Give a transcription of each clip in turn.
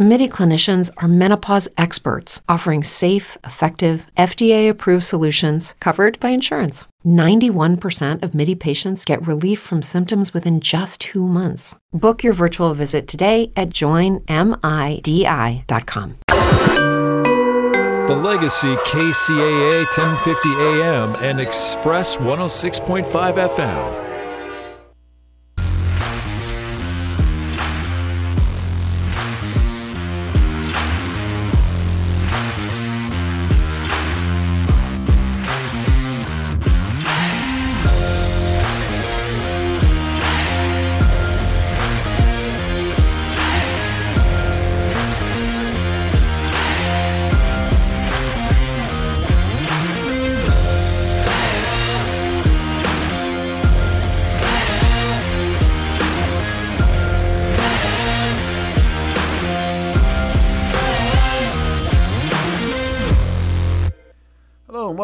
MIDI clinicians are menopause experts offering safe, effective, FDA approved solutions covered by insurance. 91% of MIDI patients get relief from symptoms within just two months. Book your virtual visit today at joinmidi.com. The Legacy KCAA 1050 AM and Express 106.5 FM.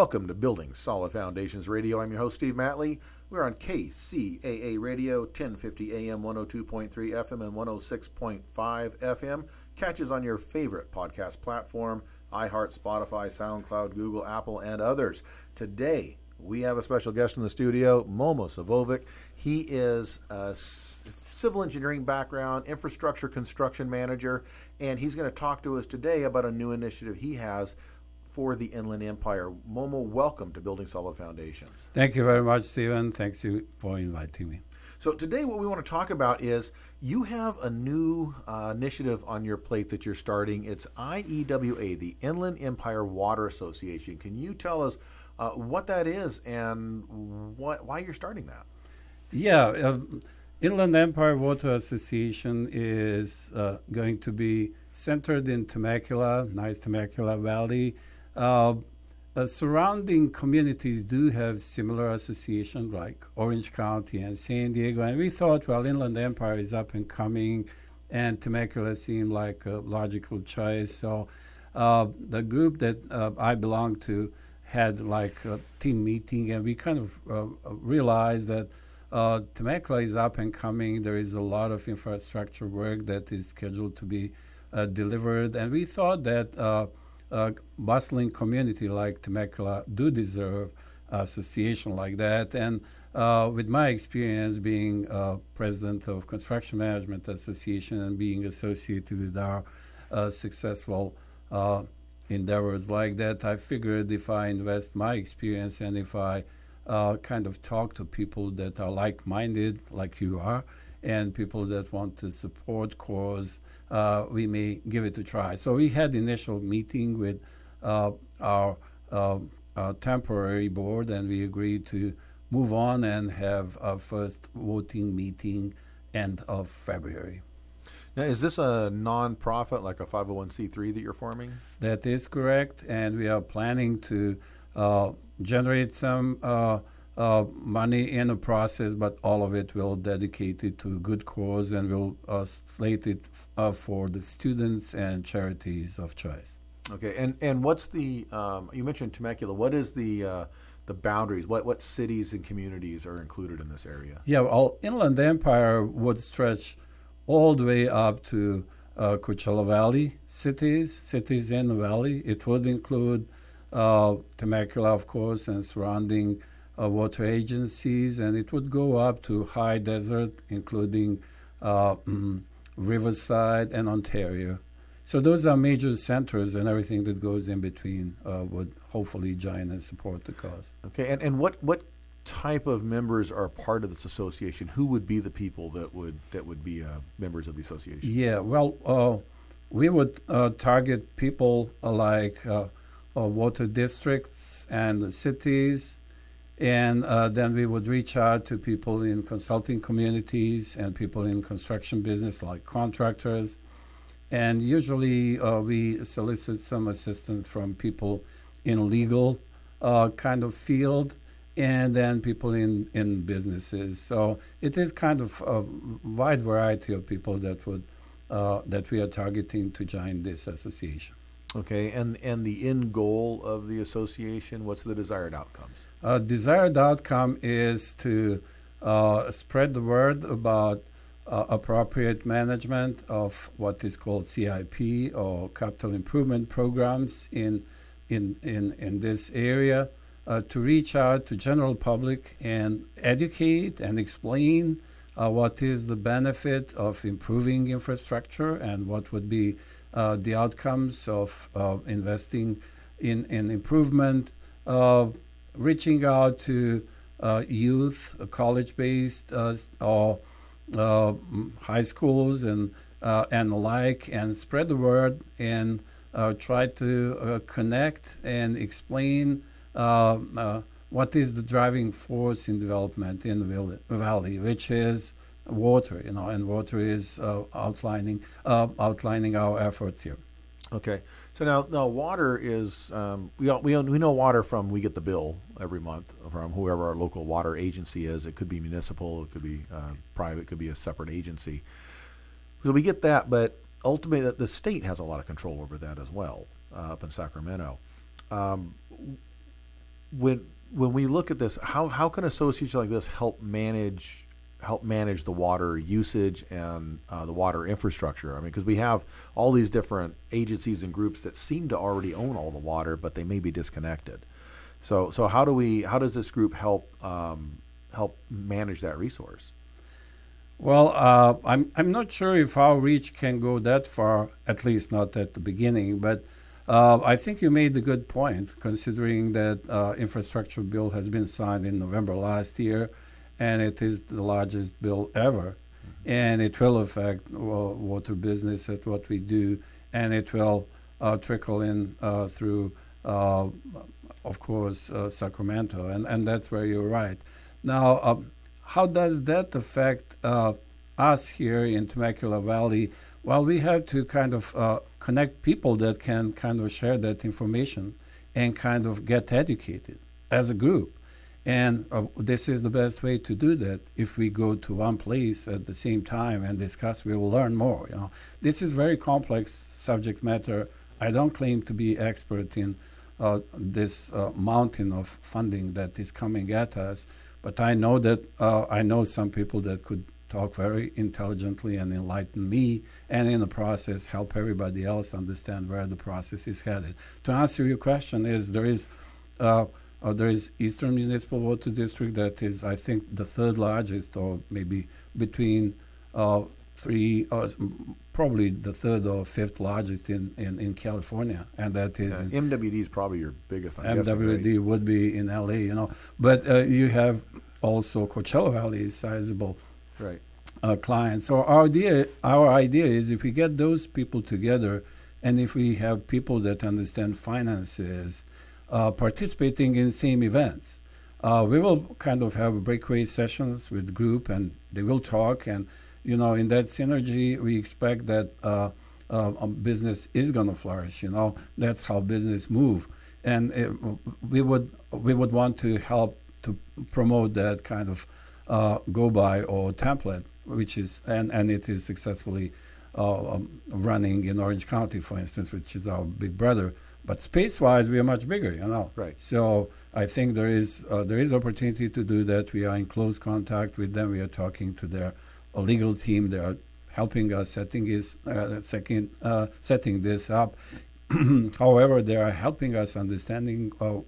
Welcome to Building Solid Foundations Radio. I'm your host, Steve Matley. We're on KCAA Radio, 1050 AM, 102.3 FM, and 106.5 FM. Catches on your favorite podcast platform iHeart, Spotify, SoundCloud, Google, Apple, and others. Today, we have a special guest in the studio, Momo Savovic. He is a civil engineering background, infrastructure construction manager, and he's going to talk to us today about a new initiative he has for the Inland Empire. Momo, welcome to Building Solid Foundations. Thank you very much, Stephen. Thanks you for inviting me. So today, what we want to talk about is you have a new uh, initiative on your plate that you're starting. It's IEWA, the Inland Empire Water Association. Can you tell us uh, what that is and what, why you're starting that? Yeah. Uh, Inland Empire Water Association is uh, going to be centered in Temecula, nice Temecula Valley. Uh, uh, surrounding communities do have similar associations like Orange County and San Diego. And we thought, well, Inland Empire is up and coming, and Temecula seemed like a logical choice. So uh, the group that uh, I belong to had like a team meeting, and we kind of uh, realized that uh, Temecula is up and coming. There is a lot of infrastructure work that is scheduled to be delivered, and we thought that a bustling community like Temecula do deserve association like that. And uh, with my experience being uh, president of Construction Management Association and being associated with our uh, successful uh, endeavors like that, I figured if I invest my experience and if I uh, kind of talk to people that are like-minded, like you are, and people that want to support cause uh, we may give it a try. So we had initial meeting with uh, our uh, temporary board, and we agreed to move on and have our first voting meeting end of February. Now, is this a nonprofit, like a 501c3 that you're forming? That is correct, and we are planning to uh, generate some uh, money in the process, but all of it will dedicate it to a good cause and will uh, slate it uh, for the students and charities of choice. Okay, and and what's the um, you mentioned Temecula? What is the uh, the boundaries? What what cities and communities are included in this area? Yeah, well, Inland Empire would stretch all the way up to uh, Coachella Valley cities, cities in the valley. It would include uh, Temecula, of course, and surrounding uh, water agencies, and it would go up to high desert, including uh, mm, Riverside and Ontario. So those are major centers, and everything that goes in between uh, would hopefully join and support the cause. Okay, and, and what what type of members are part of this association? Who would be the people that would that would be uh, members of the association? Yeah, well, uh, we would uh, target people like water districts and cities and uh, then we would reach out to people in consulting communities and people in construction business, like contractors. And usually uh, we solicit some assistance from people in legal uh, kind of field and then people in, in businesses. So it is kind of a wide variety of people that would uh, that we are targeting to join this association. Okay, and and the end goal of the association, what's the desired outcomes? Uh, desired outcome is to uh, spread the word about uh, appropriate management of what is called CIP or capital improvement programs in in in, in this area. Uh, to reach out to general public and educate and explain uh, what is the benefit of improving infrastructure and what would be uh, the outcomes of uh, investing in, in improvement, uh, reaching out to uh, youth, college based or high schools and, and like, and spread the word and try to connect and explain uh, uh, what is the driving force in development in the valley, which is water, you know, and water is uh, outlining outlining our efforts here. Okay, so now now water is um, we we we know water from we get the bill every month from whoever our local water agency is. It could be municipal, it could be uh, private, it could be a separate agency. So we get that, but ultimately the state has a lot of control over that as well uh, up in Sacramento. Um, when when we look at this, how how can associations like this help manage help manage the water usage and uh, the water infrastructure? I mean, because we have all these different agencies and groups that seem to already own all the water, but they may be disconnected. So so how do we how does this group help um, help manage that resource? Well, uh, I'm I'm not sure if our reach can go that far, at least not at the beginning, but uh, I think you made a good point, considering that uh, infrastructure bill has been signed in November last year, and it is the largest bill ever, mm-hmm. and it will affect well, water business at what we do, and it will uh, trickle in uh, through, uh, of course, uh, Sacramento, and and that's where you're right. Now, um, how does that affect us here in Temecula Valley? Well, we have to kind of connect people that can kind of share that information and kind of get educated as a group. And uh, this is the best way to do that. If we go to one place at the same time and discuss, we will learn more. You know, this is very complex subject matter. I don't claim to be expert in uh, this uh, mountain of funding that is coming at us, but I know that uh, I know some people that could talk very intelligently and enlighten me, and in the process help everybody else understand where the process is headed. To answer your question, is there is uh, uh, there is Eastern Municipal Water District that is, I think, the third largest, or maybe between uh, three, or probably the third or fifth largest in, in, in California, and that is yeah, MWD is probably your biggest. I'm MWD guessing, right? would be in LA, you know, but uh, you have also Coachella Valley is sizable right. uh, clients. So our idea, our idea is if we get those people together, and if we have people that understand finances uh, participating in same events, uh, we will kind of have breakaway sessions with group, and they will talk. And you know, in that synergy, we expect that uh, uh, business is going to flourish. You know, that's how business move, and it, we would we would want to help to promote that kind of uh, go by or template, which is and, and it is successfully uh, um, running in Orange County, for instance, which is our big brother. But space-wise, we are much bigger, you know. Right. So I think there is uh, there is opportunity to do that. We are in close contact with them. We are talking to their legal team. They are helping us setting is uh, second, uh, setting this up. However, they are helping us understanding uh,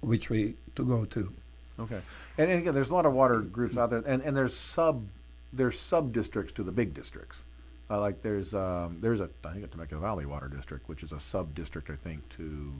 which way to go to. Okay, and, and, again, there's a lot of water groups out there, and, and there's sub there's sub districts to the big districts. Uh, like there's um, there's a I think a Temecula Valley Water District, which is a sub district I think to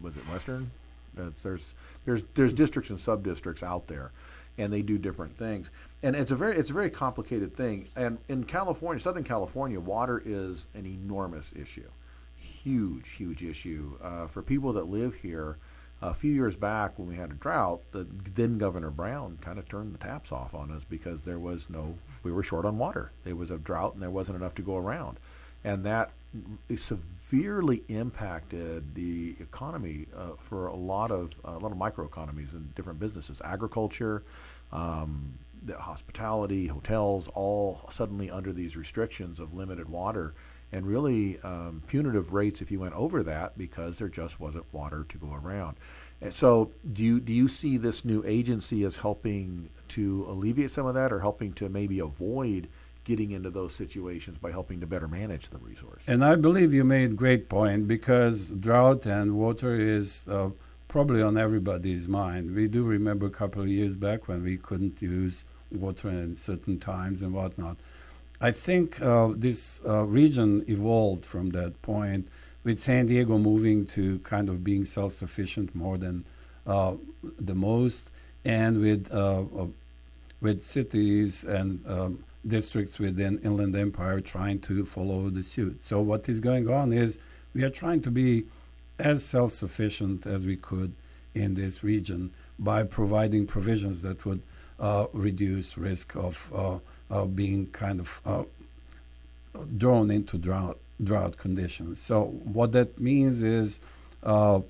was it Western? There's there's there's districts and sub districts out there, and they do different things. And it's a very it's a very complicated thing. And in California, Southern California, water is an enormous issue, huge huge issue uh, for people that live here a few years back when we had a drought, the then Governor Brown kind of turned the taps off on us because there was no, we were short on water. There was a drought and there wasn't enough to go around. And that severely impacted the economy uh, for a lot of uh, a lot of microeconomies and different businesses, agriculture, um, the hospitality, hotels, all suddenly under these restrictions of limited water and really um, punitive rates if you went over that because there just wasn't water to go around. And so, do you do you see this new agency as helping to alleviate some of that, or helping to maybe avoid getting into those situations by helping to better manage the resource? And I believe you made great point because drought and water is. Uh, probably on everybody's mind. We do remember a couple of years back when we couldn't use water in certain times and whatnot. I think uh, this uh, region evolved from that point, with San Diego moving to kind of being self-sufficient more than uh, the most, and with uh, uh, with cities and um, districts within Inland Empire trying to follow the suit. So what is going on is we are trying to be as self-sufficient as we could in this region by providing provisions that would uh, reduce risk of uh, being kind of uh, drawn into drought drought conditions. So what that means is uh,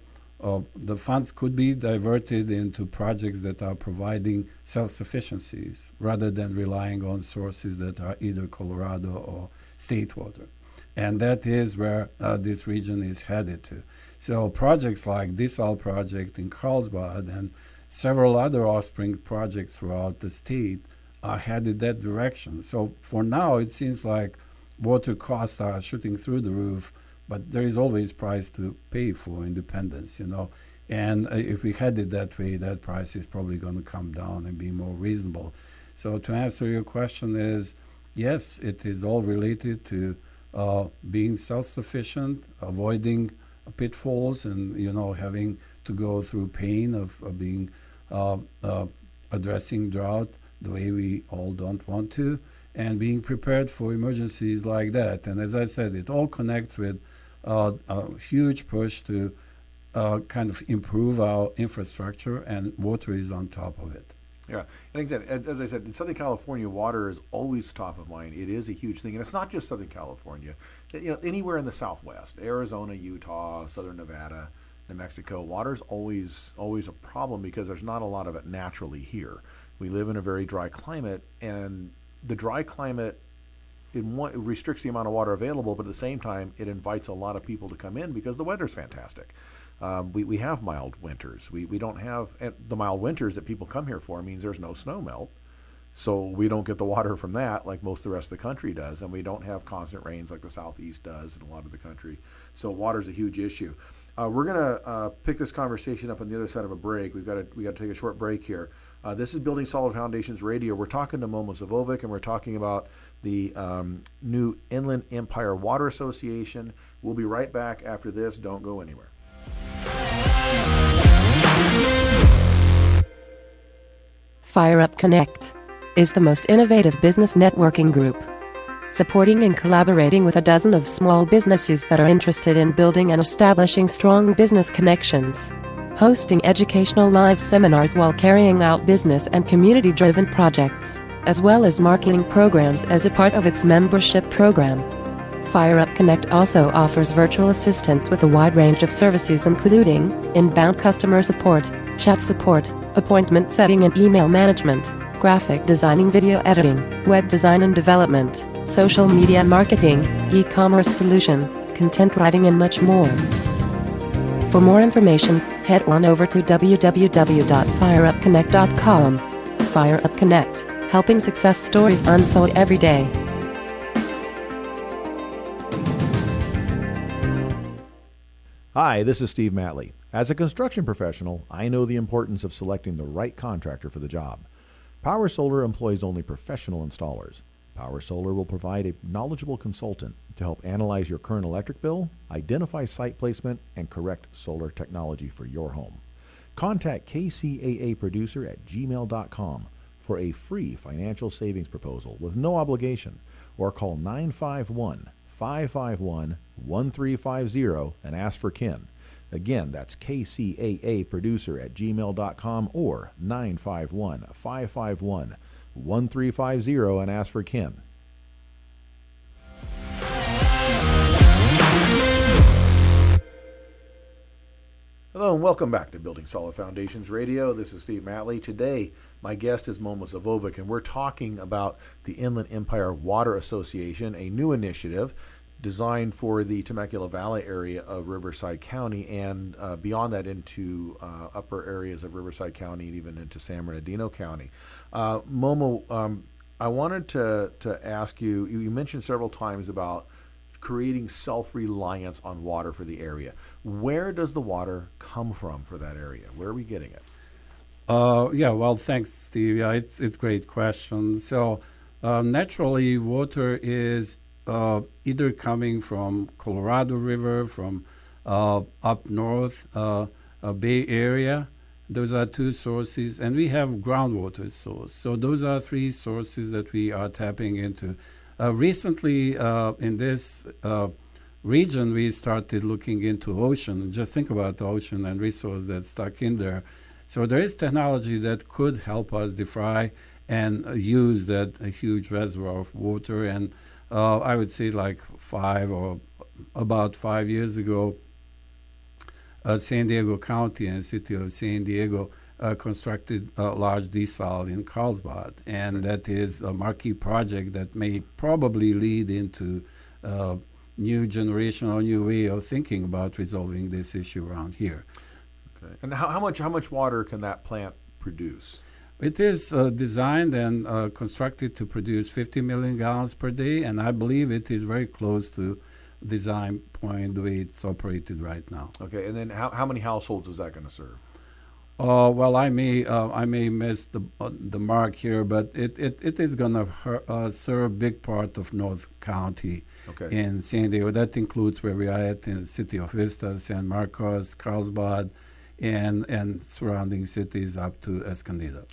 uh, the funds could be diverted into projects that are providing self-sufficiencies rather than relying on sources that are either Colorado or state water. And that is where uh, this region is headed to. So projects like desal project in Carlsbad and several other offspring projects throughout the state are headed that direction. So for now, it seems like water costs are shooting through the roof, but there is always price to pay for independence, you know. And uh, if we had it that way, that price is probably going to come down and be more reasonable. So to answer your question is, yes, it is all related to uh, being self-sufficient, avoiding pitfalls, and you know having to go through pain of, of being uh, uh, addressing drought the way we all don't want to, and being prepared for emergencies like that. And as I said, it all connects with uh, a huge push to uh, kind of improve our infrastructure, and water is on top of it. Yeah, and again, as I said, in Southern California, water is always top of mind. It is a huge thing, and it's not just Southern California. You know, anywhere in the Southwest, Arizona, Utah, Southern Nevada, New Mexico, water is always always a problem because there's not a lot of it naturally here. We live in a very dry climate, and the dry climate it, it restricts the amount of water available, but at the same time, it invites a lot of people to come in because the weather's fantastic. Um, we, we have mild winters. We, we don't have the mild winters that people come here for means there's no snow melt. So we don't get the water from that like most of the rest of the country does, and we don't have constant rains like the southeast does in a lot of the country. So water is a huge issue. Uh, we're gonna uh, pick this conversation up on the other side of a break. We've got to we got to take a short break here. Uh, this is Building Solid Foundations Radio. We're talking to Momo Savovic, and we're talking about the um, new Inland Empire Water Association. We'll be right back after this. Don't go anywhere. Fire Up Connect is the most innovative business networking group, supporting and collaborating with a dozen of small businesses that are interested in building and establishing strong business connections hosting educational live seminars while carrying out business and community driven projects, as well as marketing programs as a part of its membership program. FireUp Connect also offers virtual assistance with a wide range of services including inbound customer support, chat support, appointment setting and email management, graphic designing video editing, web design and development, social media marketing, e-commerce solution, content writing and much more. For more information, head on over to www.fireupconnect.com. Fire Up Connect, helping success stories unfold every day. Hi, this is Steve Matley. As a construction professional, I know the importance of selecting the right contractor for the job. Power Solar employs only professional installers. Power Solar will provide a knowledgeable consultant to help analyze your current electric bill, identify site placement, and correct solar technology for your home. Contact KCAA Producer at gmail.com for a free financial savings proposal with no obligation or call 951 551 1350 and ask for Ken. Again, that's KCAA Producer at gmail.com or 951 551 1350 and ask for Ken. Hello and welcome back to Building Solid Foundations Radio. This is Steve Matley. Today, my guest is Momo Savovic, and we're talking about the Inland Empire Water Association, a new initiative designed for the Temecula Valley area of Riverside County and uh, beyond that into uh, upper areas of Riverside County and even into San Bernardino County. Uh, Momo, um, I wanted to, to ask you, you mentioned several times about creating self reliance on water for the area. Where does the water come from for that area? Where are we getting it? Uh, yeah, well, thanks, Steve. Yeah, it's it's great question. So, uh, naturally, water is uh, either coming from Colorado River, from uh, up north, uh, Bay Area. Those are two sources, and we have groundwater source. So those are three sources that we are tapping into. Uh, recently, uh, in this uh, region, we started looking into ocean. Just think about the ocean and resource that's stuck in there. So there is technology that could help us defry and use that huge reservoir of water and uh, I would say like five or about five years ago, uh, San Diego County and the City of San Diego uh, constructed a large desal in Carlsbad, and that is a marquee project that may probably lead into uh, new generation or new way of thinking about resolving this issue around here. Okay. And how, how much how much water can that plant produce? It is uh, designed and uh, constructed to produce 50 million gallons per day, and I believe it is very close to design point the way it's operated right now. Okay, and then how, how many households is that going to serve? Uh, well, I may uh, I may miss the uh, the mark here, but it, it, it is going to uh, serve a big part of North County okay. in San Diego. That includes where we are at in the city of Vista, San Marcos, Carlsbad, and and surrounding cities up to Escondido.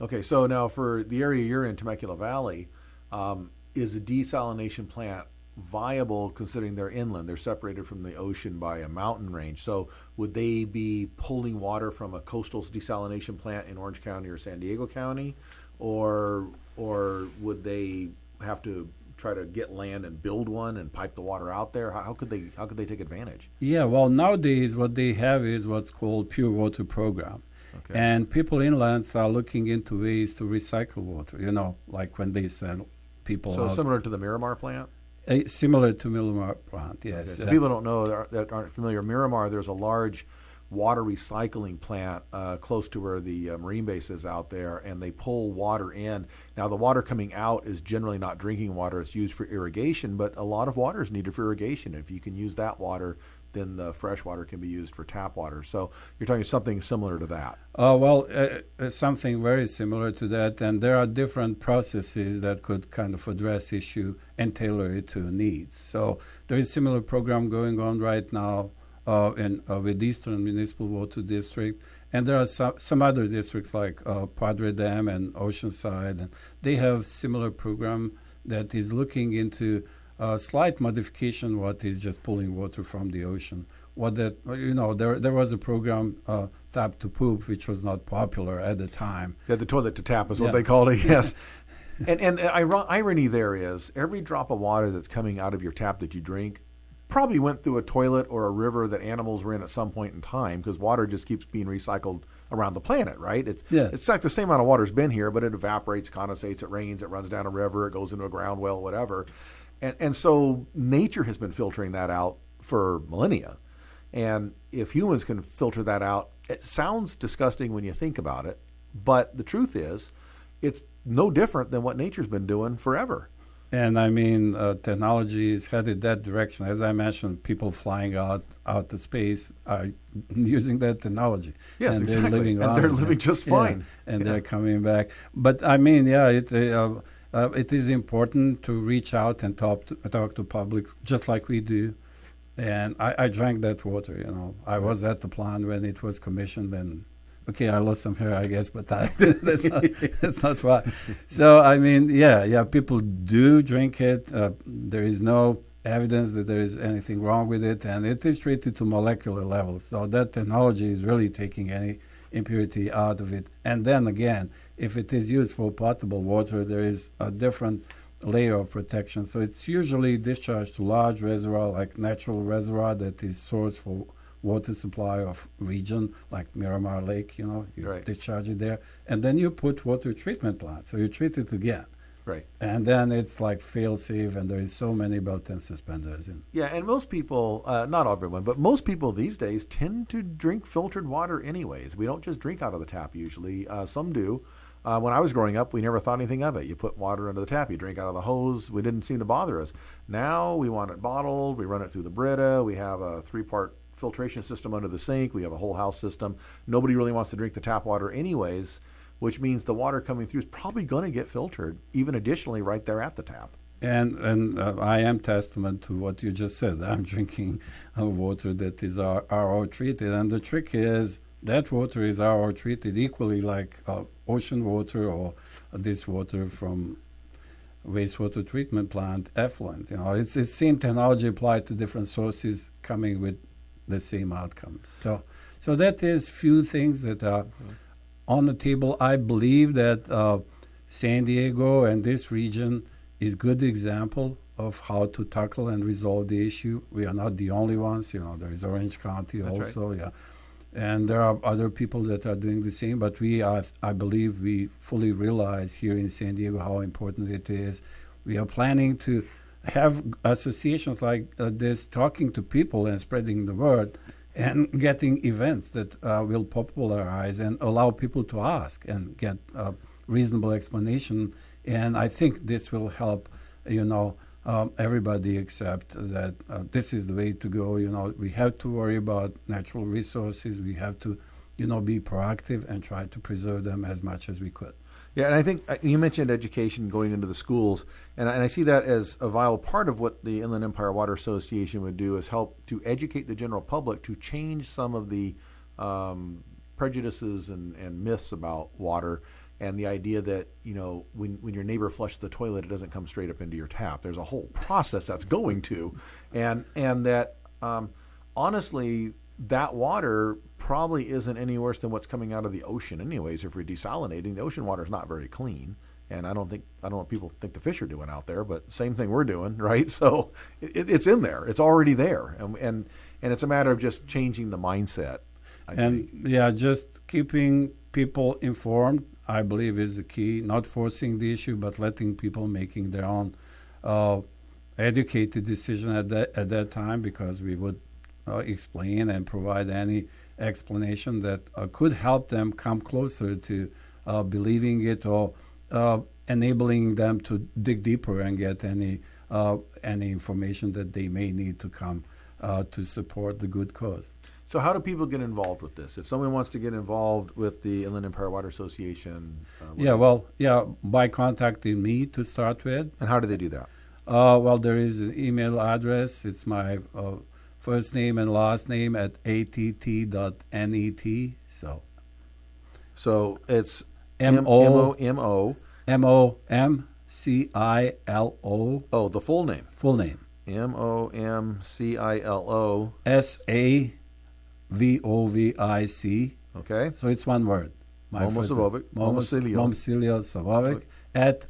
Okay, so now for the area you're in, Temecula Valley, um, is a desalination plant viable considering they're inland? They're separated from the ocean by a mountain range. So would they be pulling water from a coastal desalination plant in Orange County or San Diego County, or or would they have to try to get land and build one and pipe the water out there? How, how, could they how could they take advantage? Yeah, well nowadays what they have is what's called pure water program. Okay. And people inland are looking into ways to recycle water, you know, like when they send people So out. similar to the Miramar plant? Uh, similar to Miramar plant, yes. Okay. So uh, people don't know that aren't familiar. Miramar, there's a large water recycling plant uh, close to where the uh, Marine base is out there, and they pull water in. Now, the water coming out is generally not drinking water; it's used for irrigation. But a lot of water is needed for irrigation. If you can use that water then the fresh water can be used for tap water. So you're talking something similar to that. Uh, well, uh, uh, something very similar to that, and there are different processes that could kind of address issue and tailor it to needs. So there is similar program going on right now uh, in uh, with Eastern Municipal Water District, and there are some, some other districts like uh, Padre Dam and Oceanside, and they have similar program that is looking into a slight modification what is just pulling water from the ocean. What that you know there there was a program uh, tap to poop which was not popular at the time. Yeah, the toilet to tap is what they called it. Yes. and and the irony there is every drop of water that's coming out of your tap that you drink probably went through a toilet or a river that animals were in at some point in time because water just keeps being recycled around the planet, right? It's yeah. it's like the same amount of water's been here, but it evaporates, condensates, it rains, it runs down a river, it goes into a ground well, whatever. And, and so nature has been filtering that out for millennia. And if humans can filter that out, it sounds disgusting when you think about it. But the truth is, it's no different than what nature's been doing forever. And I mean, uh, technology is headed that direction. As I mentioned, people flying out out to space are using that technology. Yes, and exactly. They're living and they're living just fine. Yeah, and yeah. they're coming back. But I mean, yeah, it, uh, uh, it is important to reach out and talk to, talk to public, just like we do. And I, I drank that water. You know, I was at the plant when it was commissioned, and okay, I lost some hair, I guess, but that, that's not that's not why. So I mean, yeah, yeah, people do drink it. Uh, there is no evidence that there is anything wrong with it, and it is treated to molecular levels. So that technology is really taking any impurity out of it. And then again, if it is used for potable water, there is a different layer of protection. So it's usually discharged to large reservoir, like natural reservoir that is source for water supply of region like Miramar Lake, you know, you Right. discharge it there, and then you put water treatment plant, so you treat it again, Right. and then it's like fail safe, and there is so many built-in suspenders in. Yeah, and most people, uh, not everyone, but most people these days tend to drink filtered water anyways. We don't just drink out of the tap usually. Uh, some do. Uh, when I was growing up, we never thought anything of it. You put water under the tap, you drink out of the hose. We didn't seem to bother us. Now we want it bottled. We run it through the Brita. We have a three-part filtration system under the sink. We have a whole house system. Nobody really wants to drink the tap water anyways, which means the water coming through is probably going to get filtered, even additionally right there at the tap. And and uh, I am testament to what you just said. I'm drinking uh, water that is R- RO treated, and the trick is that water is RO treated equally like uh, ocean water or this water from wastewater treatment plant effluent. You know, it's the same technology applied to different sources, coming with the same outcomes. So, so that is few things that are on the table. I believe that uh, San Diego and this region is good example of how to tackle and resolve the issue. We are not the only ones. You know, there is Orange County That's right. also. Yeah. And there are other people that are doing the same, but we are, I believe, we fully realize here in San Diego how important it is. We are planning to have associations like uh, this, talking to people and spreading the word, and getting events that uh, will popularize and allow people to ask and get uh, reasonable explanation. And I think this will help, you know, um, everybody accept that uh, this is the way to go. You know, we have to worry about natural resources. We have to, you know, be proactive and try to preserve them as much as we could. Yeah, and I think uh, you mentioned education going into the schools, and I, and I see that as a vital part of what the Inland Empire Water Association would do is help to educate the general public to change some of the um, prejudices and, and myths about water and the idea that you know when, when your neighbor flushes the toilet it doesn't come straight up into your tap. There's a whole process that's going to. And and that um, honestly that water probably isn't any worse than what's coming out of the ocean anyways. If we're desalinating the ocean water is not very clean. And i don't think i don't know what people think the fish are doing out there but same thing we're doing right? So it, it's in there. It's already there. And, and and it's a matter of just changing the mindset I and think. yeah, just keeping people informed, I believe, is the key. Not forcing the issue, but letting people making their own uh, educated decision at that at that time, because we would uh, explain and provide any explanation that uh, could help them come closer to uh, believing it or uh, enabling them to dig deeper and get any uh, any information that they may need to come to support the good cause. So, how do people get involved with this? If someone wants to get involved with the Inland Empire Water Association, uh, Yeah, well, yeah, by contacting me to start with. and how do they do that? Uh, well, there is an email address. It's my uh, first name and last name at att.net. So So it's M O M O. M O M C I L O, Oh, the full name full name M O M C I L O. S A V O V I C. Okay, So it's one word. My Momo first name. Savovic. Momo- Momosilio. Momosilio Savovic at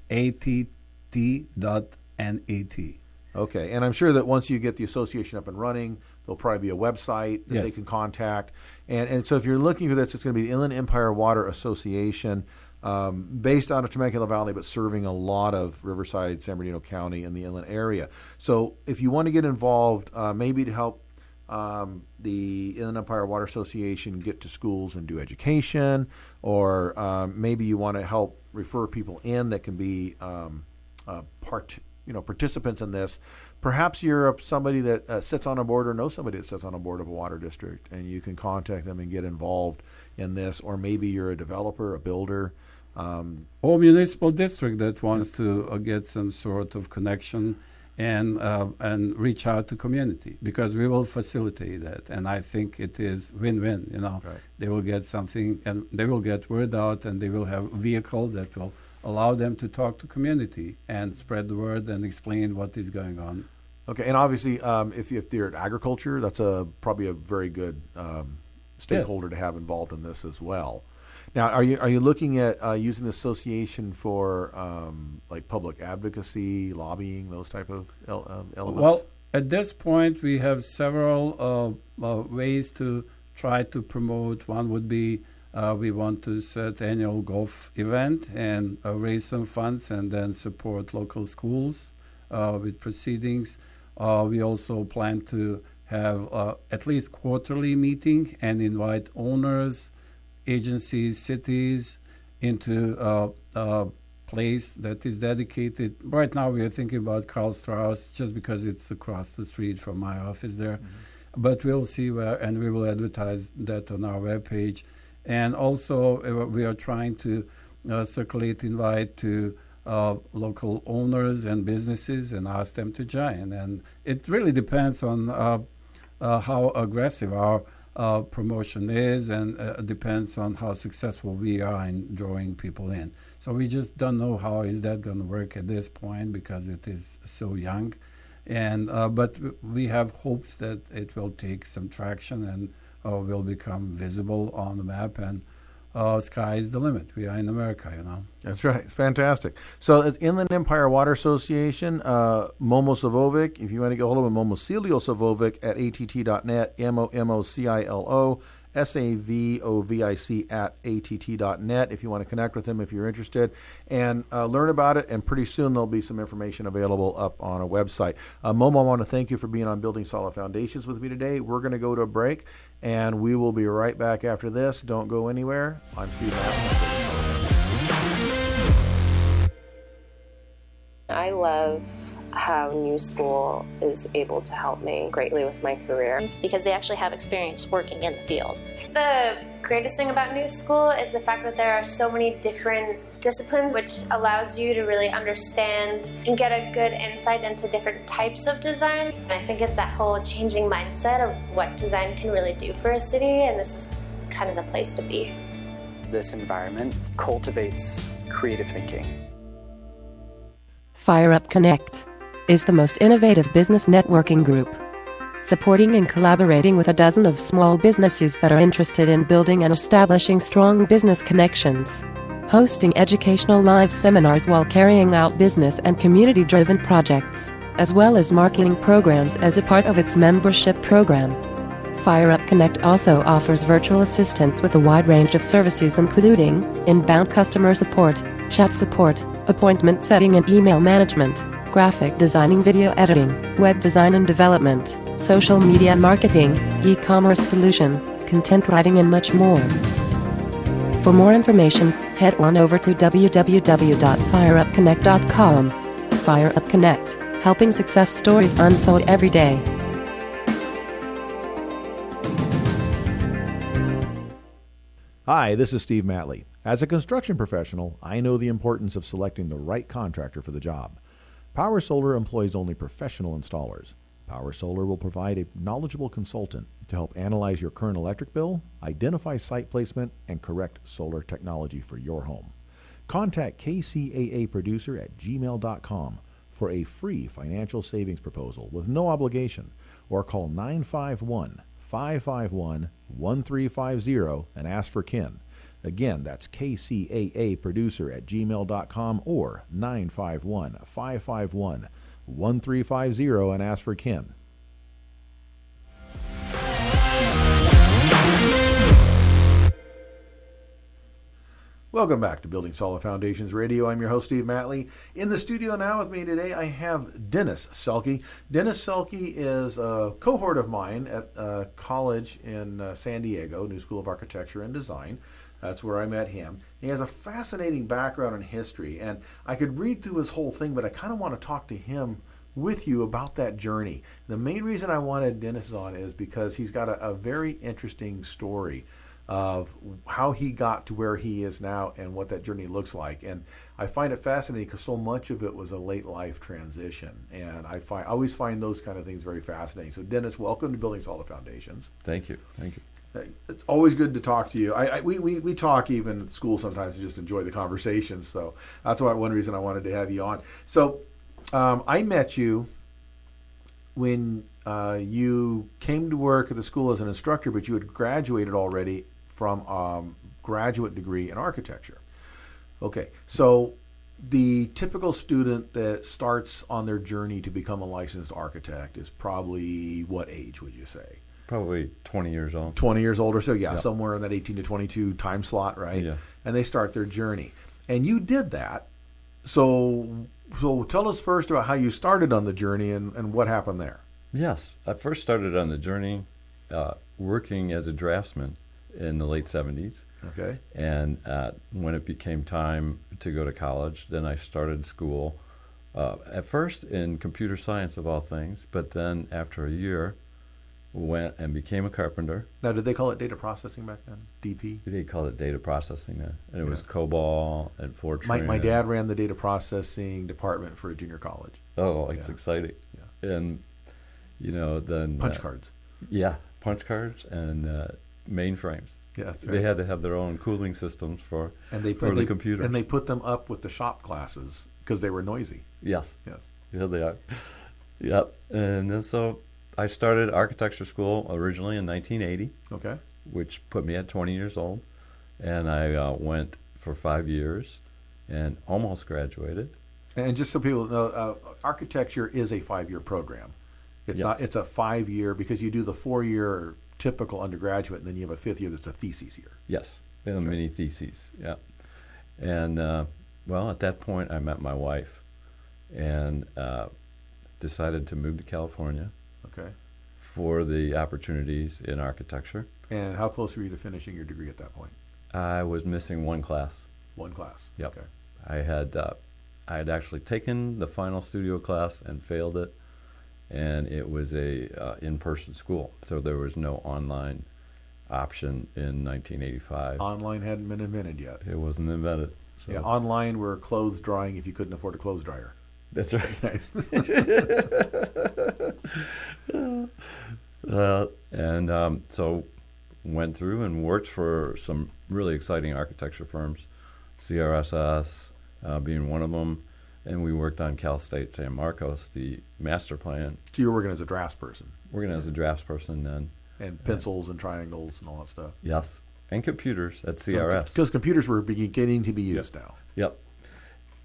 att.net. okay, and I'm sure that once you get the association up and running, there'll probably be a website that they can contact. And and so if you're looking for this, it's going to be the Inland Empire Water Association. Um, based out of Temecula Valley, but serving a lot of Riverside, San Bernardino County, and the inland area. So, if you want to get involved, uh, maybe to help um, the Inland Empire Water Association get to schools and do education, or um, maybe you want to help refer people in that can be um, uh, part, you know, participants in this. Perhaps you're somebody that uh, sits on a board or knows somebody that sits on a board of a water district, and you can contact them and get involved in this. Or maybe you're a developer, a builder. Um, or municipal district that wants to uh, get some sort of connection and uh, and reach out to community because we will facilitate that and I think it is win-win you know Right. they will get something and they will get word out and they will have a vehicle that will allow them to talk to community and spread the word and explain what is going on Okay, and obviously, um, if, if you're in agriculture, that's a probably a very good um, stakeholder to have involved in this as well. Now, are you are you looking at uh, using the association for um, like public advocacy, lobbying, those type of um, elements? Well, at this point, we have several uh, uh, ways to try to promote. One would be uh, we want to set annual golf event and uh, raise some funds and then support local schools uh, with proceedings. We also plan to have at least quarterly meeting and invite owners, agencies, cities into a place that is dedicated. Right now, we are thinking about Karl Strauss just because it's across the street from my office there. Mm-hmm. But we'll see where, and we will advertise that on our webpage. And also, uh, we are trying to uh, circulate invite to uh, local owners and businesses and ask them to join. And it really depends on uh, uh how aggressive our uh, promotion is, and depends on how successful we are in drawing people in. So we just don't know how is that going to work at this point because it is so young, and uh, but we have hopes that it will take some traction and uh, will become visible on the map and. Uh, sky is the limit. We are in America, you know. That's right. Fantastic. So it's Inland Empire Water Association, uh, Momo Savovic. If you want to get hold of him, Momocilio Savovic at att.net, M O M O C I L O S-A-V-O-V-I-C at att.net if you want to connect with him if you're interested and uh, learn about it. And pretty soon there'll be some information available up on a website. Uh, Momo, I want to thank you for being on Building Solid Foundations with me today. We're going to go to a break and we will be right back after this. Don't go anywhere. I'm Steve I love how New School is able to help me greatly with my career. Because they actually have experience working in the field. The greatest thing about New School is the fact that there are so many different disciplines, which allows you to really understand and get a good insight into different types of design. And I think it's that whole changing mindset of what design can really do for a city, and this is kind of the place to be. This environment cultivates creative thinking. Fire Up Connect is the most innovative business networking group, supporting and collaborating with a dozen of small businesses that are interested in building and establishing strong business connections. Hosting educational live seminars while carrying out business and community driven projects, as well as marketing programs as a part of its membership program. FireUp Connect also offers virtual assistance with a wide range of services including inbound customer support, chat support, appointment setting and email management graphic designing, video editing, web design and development, social media marketing, e-commerce solution, content writing and much more. For more information, head on over to www.fireupconnect.com. FireUp Connect, helping success stories unfold every day. Hi, this is Steve Matley. As a construction professional, I know the importance of selecting the right contractor for the job. Power Solar employs only professional installers. Power Solar will provide a knowledgeable consultant to help analyze your current electric bill, identify site placement, and correct solar technology for your home. Contact KCAA Producer at gmail.com for a free financial savings proposal with no obligation or call 951 551 1350 and ask for Ken. Again, that's KCAA producer at gmail.com or 951 551 1350 and ask for Ken. Welcome back to Building Solid Foundations Radio. I'm your host, Steve Matley. In the studio now with me today, I have Dennis Selke. Dennis Selke is a cohort of mine at a college in uh, San Diego, New School of Architecture and Design. That's where I met him. He has a fascinating background in history, and I could read through his whole thing, but I kind of want to talk to him with you about that journey. The main reason I wanted Dennis on is because he's got a, a very interesting story of how he got to where he is now and what that journey looks like. And I find it fascinating because so much of it was a late life transition, and I find I always find those kind of things very fascinating. So, Dennis, welcome to Building Solid Foundations. Thank you. Thank you. It's always good to talk to you. I, I, we, we, we talk even at school sometimes just enjoy the conversations. So that's why one reason I wanted to have you on. So um, I met you when uh, you came to work at the school as an instructor, but you had graduated already from um, graduate degree in architecture. Okay, so the typical student that starts on their journey to become a licensed architect is probably what age would you say? Probably 20 years old. 20 years old or so, yeah, somewhere in that 18 to 22 time slot, right? Yes. And they start their journey. And you did that. So so tell us first about how you started on the journey and, and what happened there. Yes, I first started on the journey uh, working as a draftsman in the late 70s. Okay. And uh, when it became time to go to college, then I started school uh, at first in computer science, of all things, but then after a year, went and became a carpenter. Now, did they call it data processing back then? DP? They called it data processing then. And it was COBOL and Fortran. My, my dad ran the data processing department for a junior college. Oh, it's Yeah. exciting. And, you know, then. Punch uh, cards. Yeah, punch cards and uh, mainframes. Yes, They had to have their own cooling systems for, And they for put the they, computers. And they put them up with the shop classes because they were noisy. Yes. Yes. Yeah, they are. Yep. And so I started architecture school originally in 1980. Okay. Which put me at 20 years old. And I uh, went for five years and almost graduated. And just so people know, uh, architecture is a five-year program. It's Yes. not. It's a five-year because you do the four-year typical undergraduate, and then you have a fifth year that's a thesis year. Yes. In a mini theses. Yeah. And uh, well, at that point, I met my wife and uh, decided to move to California Okay. for the opportunities in architecture. And how close were you to finishing your degree at that point? I was missing one class. One class. Yep. Okay. I had uh, I had actually taken the final studio class and failed it, and it was a uh, in-person school, so there was no online option in 1985. Online hadn't been invented yet. It wasn't invented. So Yeah, online were clothes drying if you couldn't afford a clothes dryer. That's right. uh, and um, so went through and worked for some really exciting architecture firms, CRSS uh, being one of them, and we worked on Cal State San Marcos, the master plan. So you were working as a draftsperson. Working as a draftsperson then. And pencils and triangles and all that stuff. Yes, and computers at CRS. Because computers were beginning to be used now. Yep.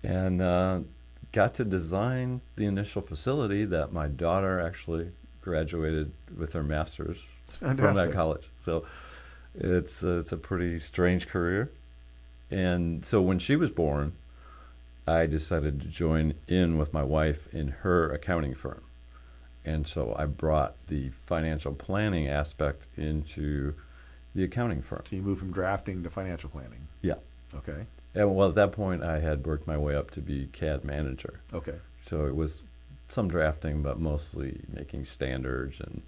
And uh, got to design the initial facility that my daughter actually graduated with her master's from that college. So it's uh, it's a pretty strange career. And so when she was born, I decided to join in with my wife in her accounting firm. And so I brought the financial planning aspect into the accounting firm. So you moved from drafting to financial planning. Yeah. Okay. And well, at that point, I had worked my way up to be CAD manager. Okay. So it was some drafting, but mostly making standards and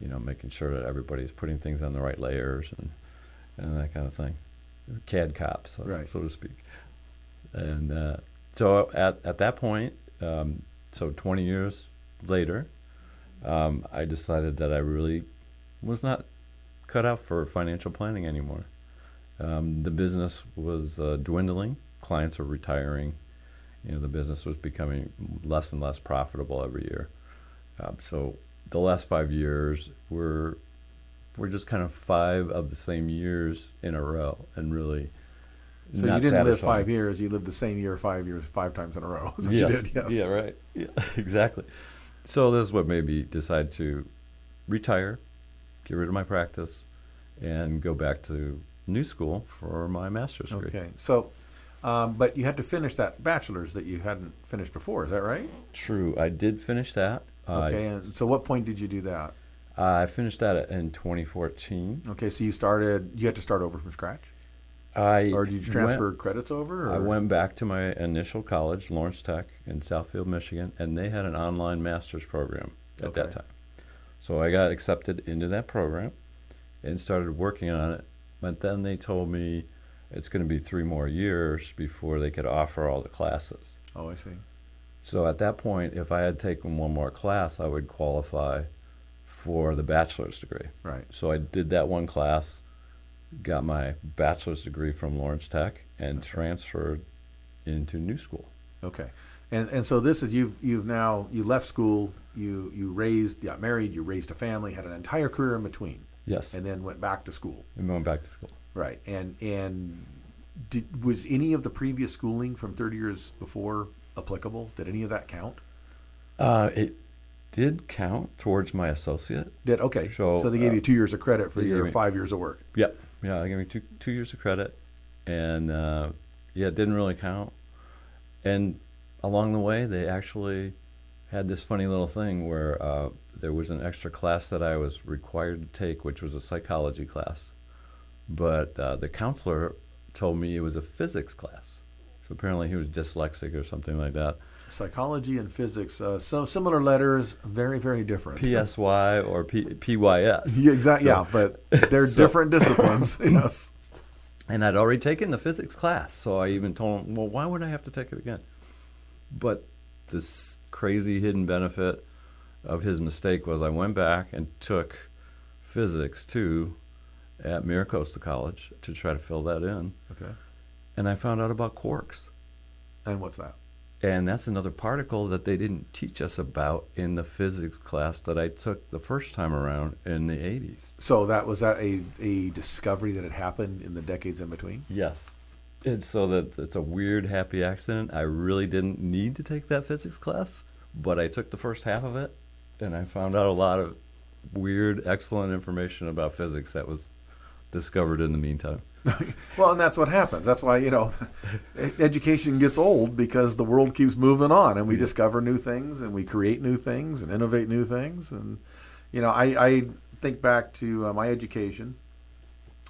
you know making sure that everybody's putting things on the right layers and and that kind of thing. CAD cops, so, Right. so to speak. And uh, so at at that point, um, so 20 years later, um, I decided that I really was not cut out for financial planning anymore. Um, the business was uh, dwindling. Clients were retiring. You know, the business was becoming less and less profitable every year. Um, so the last five years were were just kind of five of the same years in a row, and really. So you didn't live five years. You lived the same year five years, five times in a row. Is yes. you did. Yes. Yeah, right. Yeah, exactly. So this is what made me decide to retire, get rid of my practice, and go back to new school for my master's degree. Okay. So, um, but you had to finish that bachelor's that you hadn't finished before. Is that right? True. I did finish that. Okay. and so, what point did you do that? I finished that in 2014. Okay. So you started. You had to start over from scratch. I or did you transfer went- credits over? Or? I went back to my initial college, Lawrence Tech in Southfield, Michigan, and they had an online master's program at that time. So I got accepted into that program and started working on it. But then they told me it's going to be three more years before they could offer all the classes. Oh, I see. So at that point, if I had taken one more class, I would qualify for the bachelor's degree. Right. So I did that one class, got my bachelor's degree from Lawrence Tech, and transferred into New School. Okay. And and so this is you've you've now you left school. You you raised got married. You raised a family. Had an entire career in between. Yes. And then went back to school. And went back to school. Right. And and did, was any of the previous schooling from 30 years before applicable? Did any of that count? Uh, it did count towards my associate. Did okay. So, So, they gave uh, you two years of credit for your me- five years of work. Yep. Yeah, they gave me two two years of credit, and uh, yeah, it didn't really count. And along the way, they actually had this funny little thing where uh, there was an extra class that I was required to take, which was a psychology class, but uh, the counselor told me it was a physics class. So apparently, he was dyslexic or something like that. Psychology and physics, uh, so similar letters, very very different. PSY or P- PYS. Yeah, exactly. So- yeah, but they're so- different disciplines. yes. And I'd already taken the physics class, so I even told him, well, why would I have to take it again? But this crazy hidden benefit of his mistake was I went back and took physics too at MiraCosta College to try to fill that in. Okay. And I found out about quarks. And what's that? And that's another particle that they didn't teach us about in the physics class that I took the first time around in the 80s. So that was that a a discovery that had happened in the decades in between. Yes. It's so that it's a weird happy accident. I really didn't need to take that physics class, but I took the first half of it and I found out a lot of weird, excellent information about physics that was discovered in the meantime. Well, and that's what happens. That's why you know, education gets old because the world keeps moving on, and we discover new things, and we create new things, and innovate new things. And you know, I, I think back to uh, my education,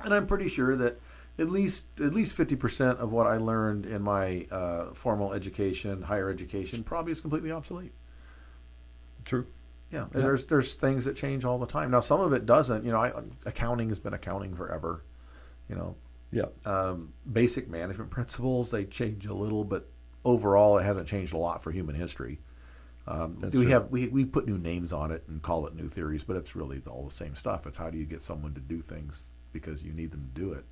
and I'm pretty sure that at least at least fifty percent of what I learned in my uh, formal education, higher education, probably is completely obsolete. True. Yeah, there's there's things that change all the time. Now, some of it doesn't. You know, I, accounting has been accounting forever. You know, Yeah. um, basic management principles they change a little, but overall it hasn't changed a lot for human history. Um, we true. have we, we put new names on it and call it new theories, but it's really all the same stuff. It's how do you get someone to do things because you need them to do it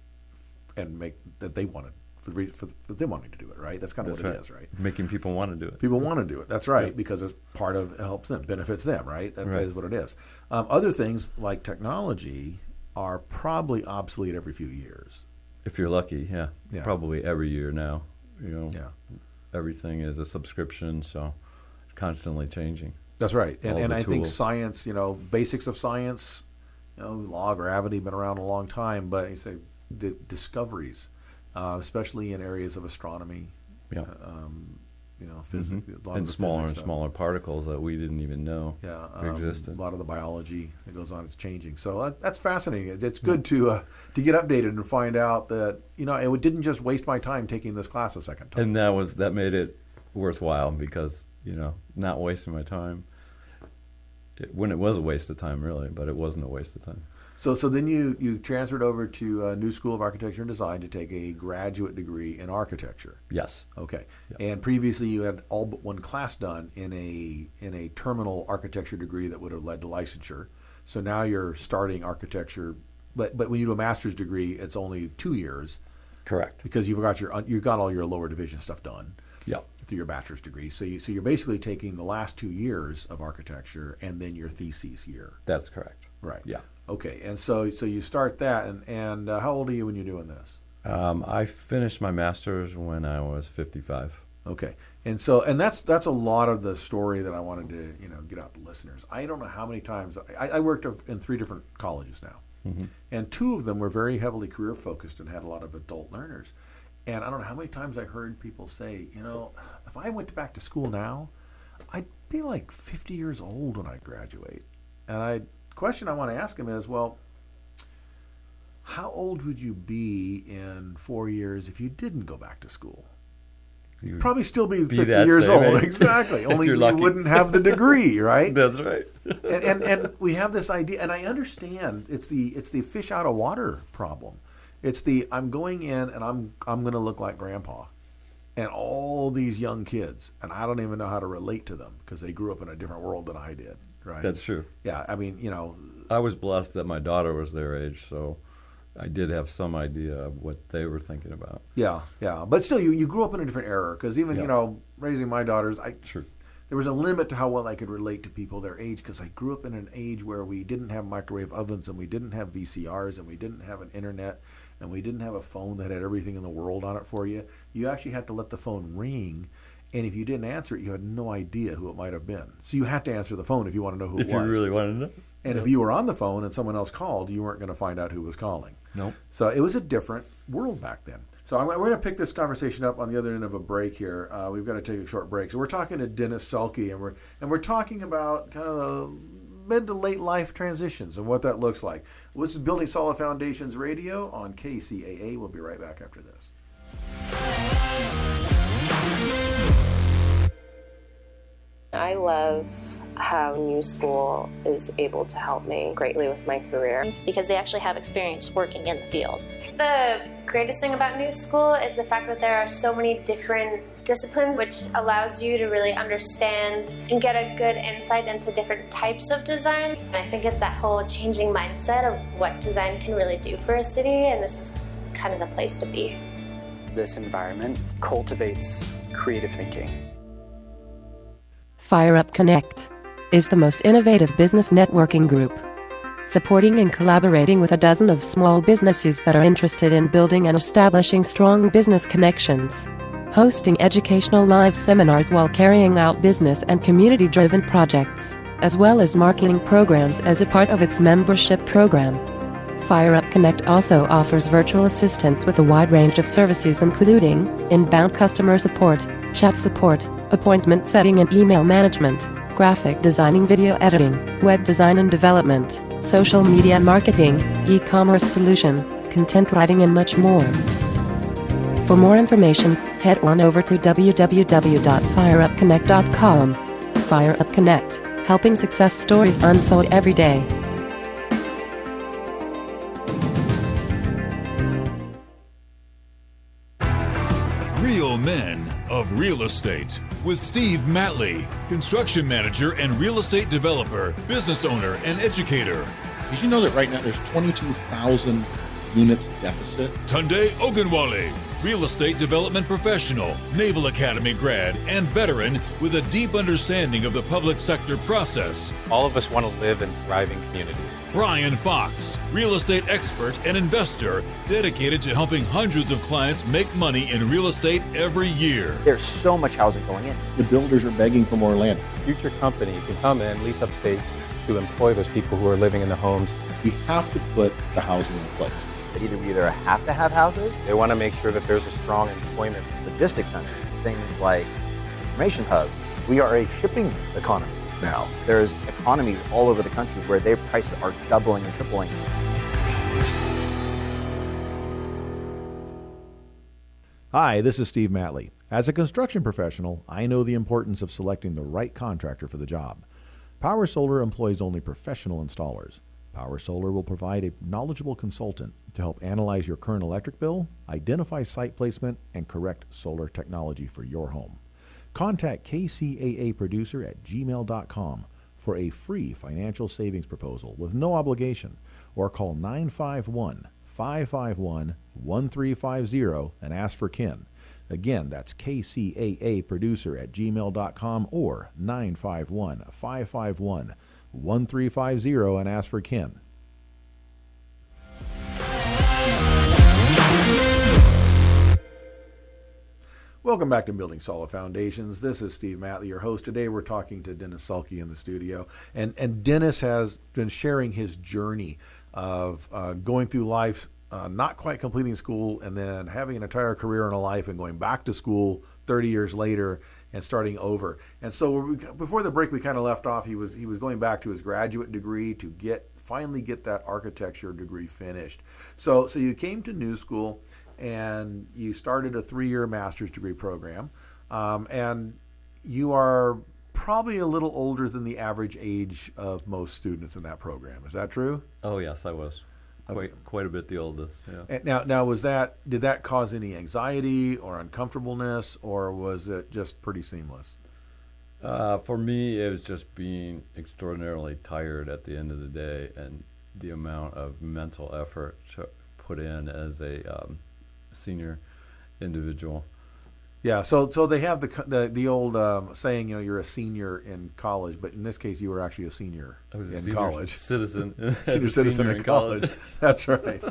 and make that they want to for, the rea- for, for them wanting to do it. Right? That's kind of That's what right. it is, right? Making people want to do it. People want to do it. That's right, because it's part of it helps them, benefits them. Right? That Right. is what it is. Um, other things like technology are probably obsolete every few years. If you're lucky, yeah. Yeah. Probably every year now. You know, Yeah. everything is a subscription, so constantly changing. That's right, and and I think science, you know, basics of science, you know, law of gravity been around a long time, but you say the discoveries, uh, especially in areas of astronomy, Yeah. um, you know, physics, a lot and smaller and stuff. smaller particles that we didn't even know Yeah, um, existed. A lot of the biology that goes on is changing. So uh, that's fascinating. It- It's good to uh, to get updated and find out that you know it didn't just waste my time taking this class a second time. and that was that made it worthwhile because you know not wasting my time it, when it was a waste of time really but it wasn't a waste of time So, so then you you transferred over to uh, New School of Architecture and Design to take a graduate degree in architecture. yes Okay, and previously you had all but one class done in a in a terminal architecture degree that would have led to licensure. So now you're starting architecture, but but when you do a master's degree, it's only two years correct because you've got your you've got all your lower division stuff done yeah through your bachelor's degree. So you so you're basically taking the last two years of architecture and then your thesis year. that's correct Right. yeah Okay, and so so you start that, and and uh, how old are you when you're doing this? um, i finished my master's when i was 55 Okay, and so and that's that's a lot of the story that I wanted to you know get out to listeners. I don't know how many times I, I worked in three different colleges now, and two of them were very heavily career focused and had a lot of adult learners. And I don't know how many times I heard people say, you know, if I went back to school now, I'd be like 50 years old when I graduate. And I question I want to ask him is, well, how old would you be in four years if you didn't go back to school? You'd Probably still be, be 50 that years same old. Exactly. Only you wouldn't have the degree, right? that's right and, and and we have this idea, and I understand it's the it's the fish out of water problem. It's the I'm going in and I'm I'm going to look like grandpa, and all these young kids, and I don't even know how to relate to them because they grew up in a different world than I did. Right. that's true yeah. I mean, you know, i was blessed that my daughter was their age so i did have some idea of what they were thinking about yeah, yeah. But still, you you grew up in a different era because even Yeah. you know raising my daughters, I True. there was a limit to how well I could relate to people their age because I grew up in an age where we didn't have microwave ovens and we didn't have VCRs and we didn't have an internet and we didn't have a phone that had everything in the world on it for you. You actually had to let the phone ring. And if you didn't answer it, you had no idea who it might have been. So you had to answer the phone if you want to know who if it was. you really wanted to know. And Yep. if you were on the phone and someone else called, you weren't going to find out who was calling. Nope. So it was a different world back then. So I'm, we're going to pick this conversation up on the other end of a break here. Uh, we've got to take a short break. So we're talking to Dennis Sulky, and we're and we're talking about kind of the mid to late life transitions and what that looks like. This is Building Solid Foundations Radio on KCAA. We'll be right back after this. I love how New School is able to help me greatly with my career. because they actually have experience working in the field. The greatest thing about New School is the fact that there are so many different disciplines, which allows you to really understand and get a good insight into different types of design. And I think it's that whole changing mindset of what design can really do for a city, and this is kind of the place to be. This environment cultivates creative thinking. FireUp Connect is the most innovative business networking group. Supporting and collaborating with a dozen of small businesses that are interested in building and establishing strong business connections. Hosting educational live seminars while carrying out business and community driven projects, as well as marketing programs as a part of its membership program. FireUp Connect also offers virtual assistance with a wide range of services including inbound customer support, chat support, appointment setting and email management, graphic designing video editing, web design and development, social media marketing, e-commerce solution, content writing and much more. For more information, head on over to www.fireupconnect.com. FireUp Connect, helping success stories unfold every day. Real Estate with Steve Matley, construction manager and real estate developer, business owner, and educator. Did you know that right now there's 22,000 units deficit? Tunde Ogunwale, real estate development professional, Naval Academy grad, and veteran with a deep understanding of the public sector process. All of us want to live in thriving communities. Brian Fox, real estate expert and investor, dedicated to helping hundreds of clients make money in real estate every year. There's so much housing going in. The builders are begging for more land. Future company can come in, lease up space to employ those people who are living in the homes. We have to put the housing in place. That either we either have to have houses, They want to make sure that there's a strong employment. logistics centers, things like information hubs. We are a shipping economy now. There's economies all over the country where their prices are doubling and tripling. Hi, this is Steve Matley. As a construction professional, I know the importance of selecting the right contractor for the job. Power Solar employs only professional installers. Power Solar will provide a knowledgeable consultant to help analyze your current electric bill, identify site placement, and correct solar technology for your home. Contact KCAA Producer at gmail.com for a free financial savings proposal with no obligation or call 951 551 1350 and ask for Ken. Again, that's KCAA Producer at gmail.com or 951 551 1350 and ask for Ken. Welcome back to Building Solid Foundations. This is Steve Matley, your host. Today we're talking to Dennis Sulky in the studio. And, and Dennis has been sharing his journey of uh, going through life, uh, not quite completing school, and then having an entire career in a life and going back to school 30 years later and starting over. And so we, before the break, we kind of left off. He was he was going back to his graduate degree to get finally get that architecture degree finished. So so you came to New School and you started a three-year master's degree program, um, and you are probably a little older than the average age of most students in that program. Is that true? Oh yes, I was quite quite a bit the oldest. Yeah. And now, now was that did that cause any anxiety or uncomfortableness, or was it just pretty seamless? Uh, for me, it was just being extraordinarily tired at the end of the day, and the amount of mental effort to put in as a um, senior individual Yeah, so so they have the the, the old um, saying, you know, you're a senior in college, but in this case, you were actually a senior I was a in senior college, citizen senior citizen in in college. college. That's right.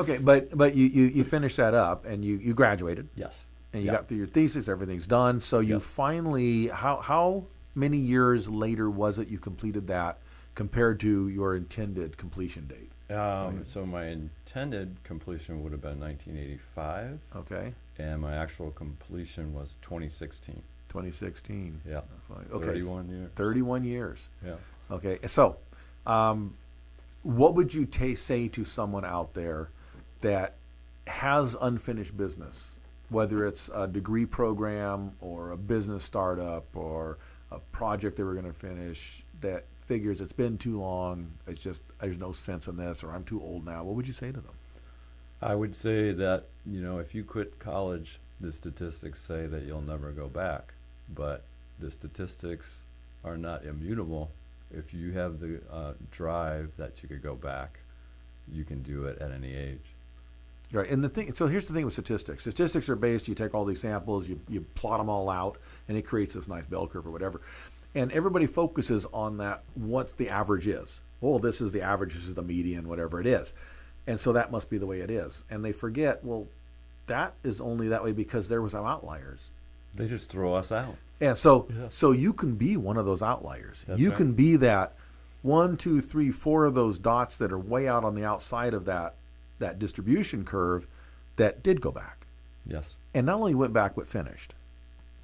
okay, but but you, you you finished that up and you you graduated. Yes. And you Yeah. got through your thesis, everything's done. So you Yes. finally how how many years later was it you completed that compared to your intended completion date? Um, so my intended completion would have been 1985. Okay. And my actual completion was 2016. 2016. Yeah. Okay. 31 years. 31 years. Yeah. Okay. So, um, what would you ta say to someone out there that has unfinished business, whether it's a degree program or a business startup or a project they were going to finish that figures it's been too long, it's just there's no sense in this, or I'm too old now. What would you say to them? I would say that, you know, if you quit college, the statistics say that you'll never go back. But the statistics are not immutable. If you have the uh, drive that you could go back, you can do it at any age. Right, and the thing. So here's the thing with statistics. Statistics are based. You take all these samples, you you plot them all out, and it creates this nice bell curve or whatever. And everybody focuses on that. What the average is. Well, this is the average. This is the median. Whatever it is, and so that must be the way it is. And they forget. Well, that is only that way because there was some outliers. They just throw us out. And so, Yeah. so you can be one of those outliers. That's you right. can be that one, two, three, four of those dots that are way out on the outside of that that distribution curve that did go back, Yes. and not only went back but finished.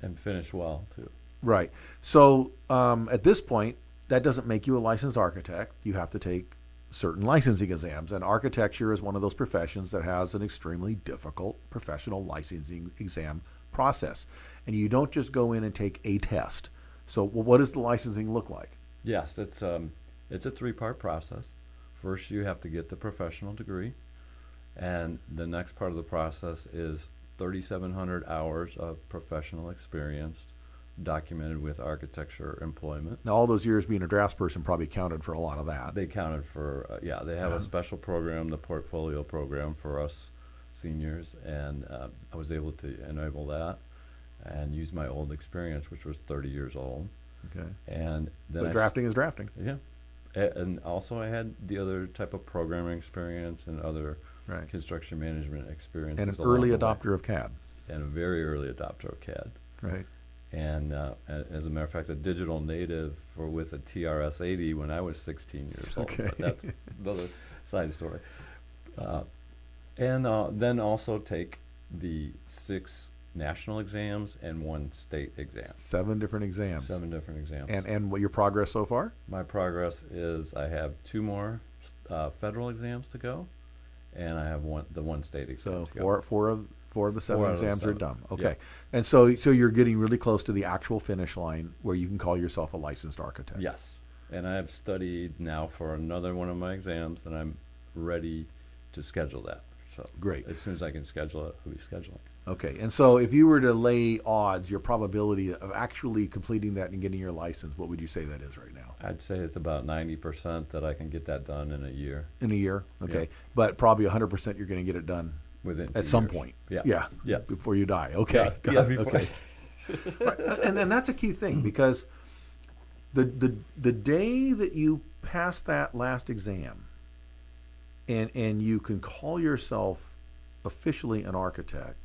And finished well, too. Right. So um, at this point, that doesn't make you a licensed architect. You have to take certain licensing exams, and architecture is one of those professions that has an extremely difficult professional licensing exam process. And you don't just go in and take a test. So, well, what does the licensing look like? Yes, it's um, it's a three-part process. First, you have to get the professional degree, and the next part of the process is 3,700 hours of professional experience, documented with architecture employment. Now, all those years being a draftsperson probably counted for a lot of that. They counted for uh, yeah. They have Yeah. a special program, the portfolio program for us seniors, and uh, I was able to enable that and use my old experience, which was 30 years old. Okay. And then But s- drafting is drafting. Yeah. And also, I had the other type of programming experience and other Right. construction management experience. And an early adopter of CAD. And a very early adopter of CAD. Right. And uh, as a matter of fact, a digital native for with a TRS 80 when I was 16 years old. Okay. But that's another side story. Uh, and uh, then also take the six national exams and one state exam. Seven different exams. Seven different exams. And and what your progress so far? My progress is I have two more uh, federal exams to go, and I have one the one state exam. So to go. four four of four of the seven Four out of the exams are done. Okay. And so so you're getting really close to the actual finish line where you can call yourself a licensed architect. Yes, and I have studied now for another one of my exams, and I'm ready to schedule that. So Great. As soon as I can schedule it, I'll be scheduling. Okay. And so if you were to lay odds, your probability of actually completing that and getting your license, what would you say that is right now? I'd say it's about ninety percent that I can get that done in a year. In a year? Okay. Yeah. But probably 100% you're going to get it done Within at some years. point. Yeah. Yeah. Yeah. Before you die. Okay. Yeah, yeah, before okay. right. And and that's a key thing because the the the day that you pass that last exam and and you can call yourself officially an architect,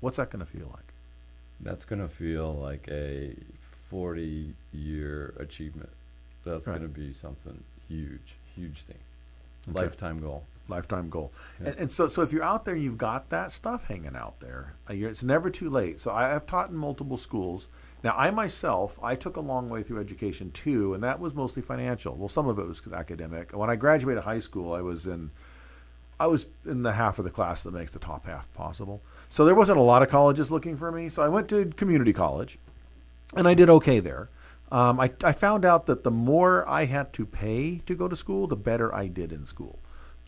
what's that going to feel like? That's going to feel like a 40 year achievement. That's Right. going to be something huge, huge thing. Okay. Lifetime goal. Lifetime goal. Yeah. And, and so, so if you're out there, you've got that stuff hanging out there. Uh, it's never too late. So I, I've taught in multiple schools. Now, I myself, I took a long way through education too, and that was mostly financial. Well, some of it was academic. When I graduated high school, I was in, I was in the half of the class that makes the top half possible. So there wasn't a lot of colleges looking for me. So I went to community college, and I did okay there. Um, I, I found out that the more I had to pay to go to school, the better I did in school.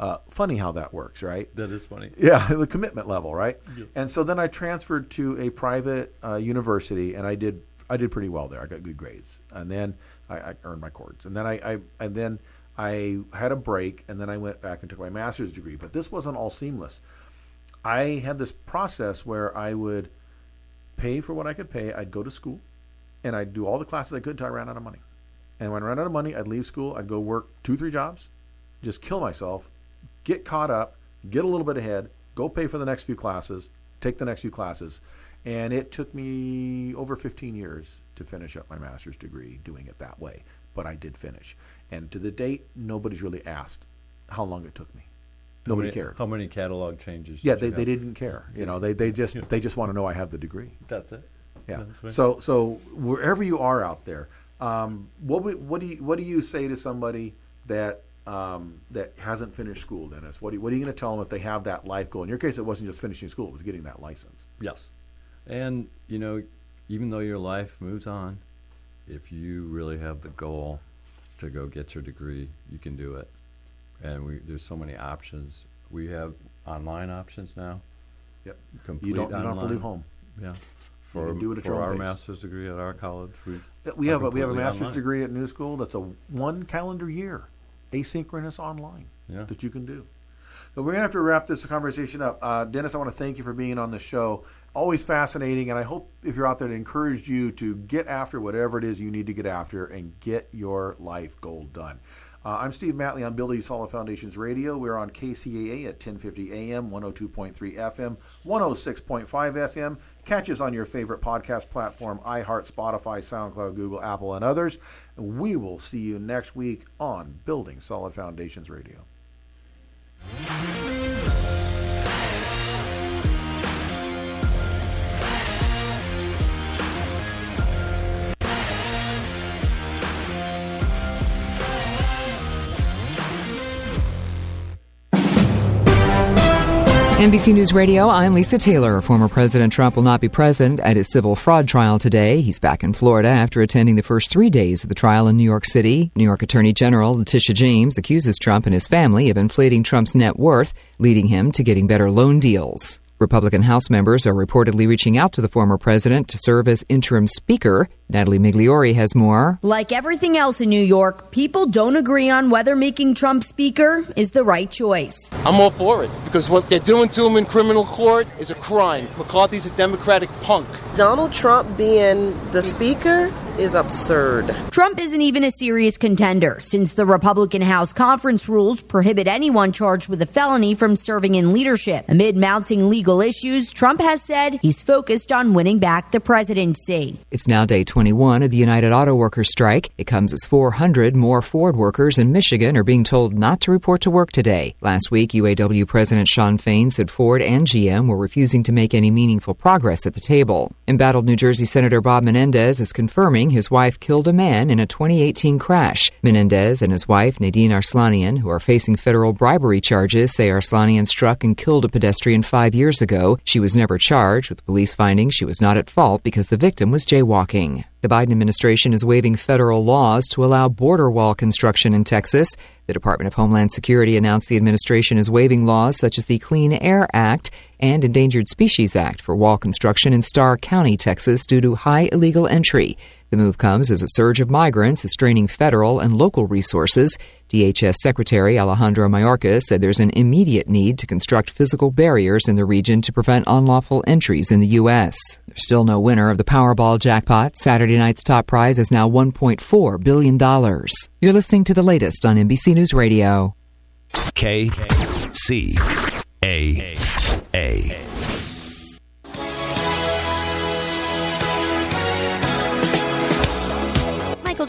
Uh, funny how that works, right? That is funny. Yeah, the commitment level, right? Yeah. And so then I transferred to a private uh, university, and I did I did pretty well there. I got good grades, and then I, I earned my cords, and then I, I and then I had a break, and then I went back and took my master's degree. But this wasn't all seamless. I had this process where I would pay for what I could pay. I'd go to school, and I'd do all the classes I could until I ran out of money. And when I ran out of money, I'd leave school. I'd go work two, three jobs, just kill myself, get caught up, get a little bit ahead, go pay for the next few classes, take the next few classes. And it took me over 15 years to finish up my master's degree doing it that way. But I did finish. And to the date, nobody's really asked how long it took me. How Nobody many- cared. How many catalog changes? Yeah, did they, they didn't care. You know, they, they just they just want to know I have the degree. That's it. Yeah. That's. So so wherever you are out there, um, what what do you what do you say to somebody that um, that hasn't finished school, Dennis? What do you, what are you going to tell them if they have that life goal? In your case, it wasn't just finishing school; it was getting that license. Yes. And, you know, even though your life moves on, if you really have the goal to go get your degree, you can do it. And we there's so many options. We have online options now. Yep. Complete You don't- you don't have to leave home. Yeah. For, can do it at for our pace. master's degree at our college, we We have a, we have a master's online. degree at New School that's a one calendar year, asynchronous online Yeah. that you can do. So we're gonna have to wrap this conversation up. Uh, Dennis, I want to thank you for being on the show. Always fascinating, and I hope if you're out there, it encouraged you to get after whatever it is you need to get after and get your life goal done. Uh, I'm Steve Matley on Building Solid Foundations Radio. We're on KCAA at 1050 AM, 102.3 FM, 106.5 FM. Catch us on your favorite podcast platform iHeart, Spotify, SoundCloud, Google, Apple, and others. We will see you next week on Building Solid Foundations Radio. NBC News Radio, I'm Lisa Taylor. Former President Trump will not be present at his civil fraud trial today. He's back in Florida after attending the first three days of the trial in New York City. New York Attorney General Letitia James accuses Trump and his family of inflating Trump's net worth, leading him to getting better loan deals. Republican House members are reportedly reaching out to the former president to serve as interim speaker. Natalie Migliori has more. Like everything else in New York, people don't agree on whether making Trump speaker is the right choice. I'm all for it because what they're doing to him in criminal court is a crime. McCarthy's a Democratic punk. Donald Trump being the speaker is absurd. Trump isn't even a serious contender since the Republican House conference rules prohibit anyone charged with a felony from serving in leadership. Amid mounting legal issues, Trump has said he's focused on winning back the presidency. It's now day 21 of the United Auto Workers strike. It comes as 400 more Ford workers in Michigan are being told not to report to work today. Last week, UAW President Shawn Fain said Ford and GM were refusing to make any meaningful progress at the table. Embattled New Jersey Senator Bob Menendez is confirming his wife killed a man in a 2018 crash. Menendez and his wife, Nadine Arslanian, who are facing federal bribery charges, say Arslanian struck and killed a pedestrian five years ago. She was never charged, with police finding she was not at fault because the victim was jaywalking. The Biden administration is waiving federal laws to allow border wall construction in Texas. The Department of Homeland Security announced the administration is waiving laws such as the Clean Air Act and Endangered Species Act for wall construction in Starr County, Texas, due to high illegal entry. The move comes as a surge of migrants is straining federal and local resources. DHS Secretary Alejandro Mayorkas said there's an immediate need to construct physical barriers in the region to prevent unlawful entries in the U.S. There's still no winner of the Powerball jackpot. Saturday night's top prize is now $1.4 billion. You're listening to the latest on NBC News Radio. K C A A.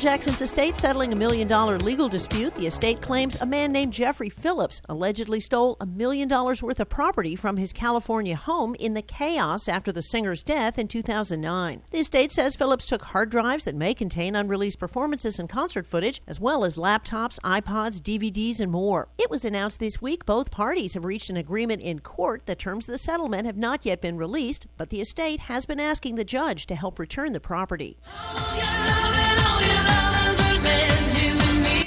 Jackson's estate settling a million dollar legal dispute. The estate claims a man named Jeffrey Phillips allegedly stole a million dollars worth of property from his California home in the chaos after the singer's death in 2009. The estate says Phillips took hard drives that may contain unreleased performances and concert footage, as well as laptops, iPods, DVDs, and more. It was announced this week both parties have reached an agreement in court. The terms of the settlement have not yet been released, but the estate has been asking the judge to help return the property.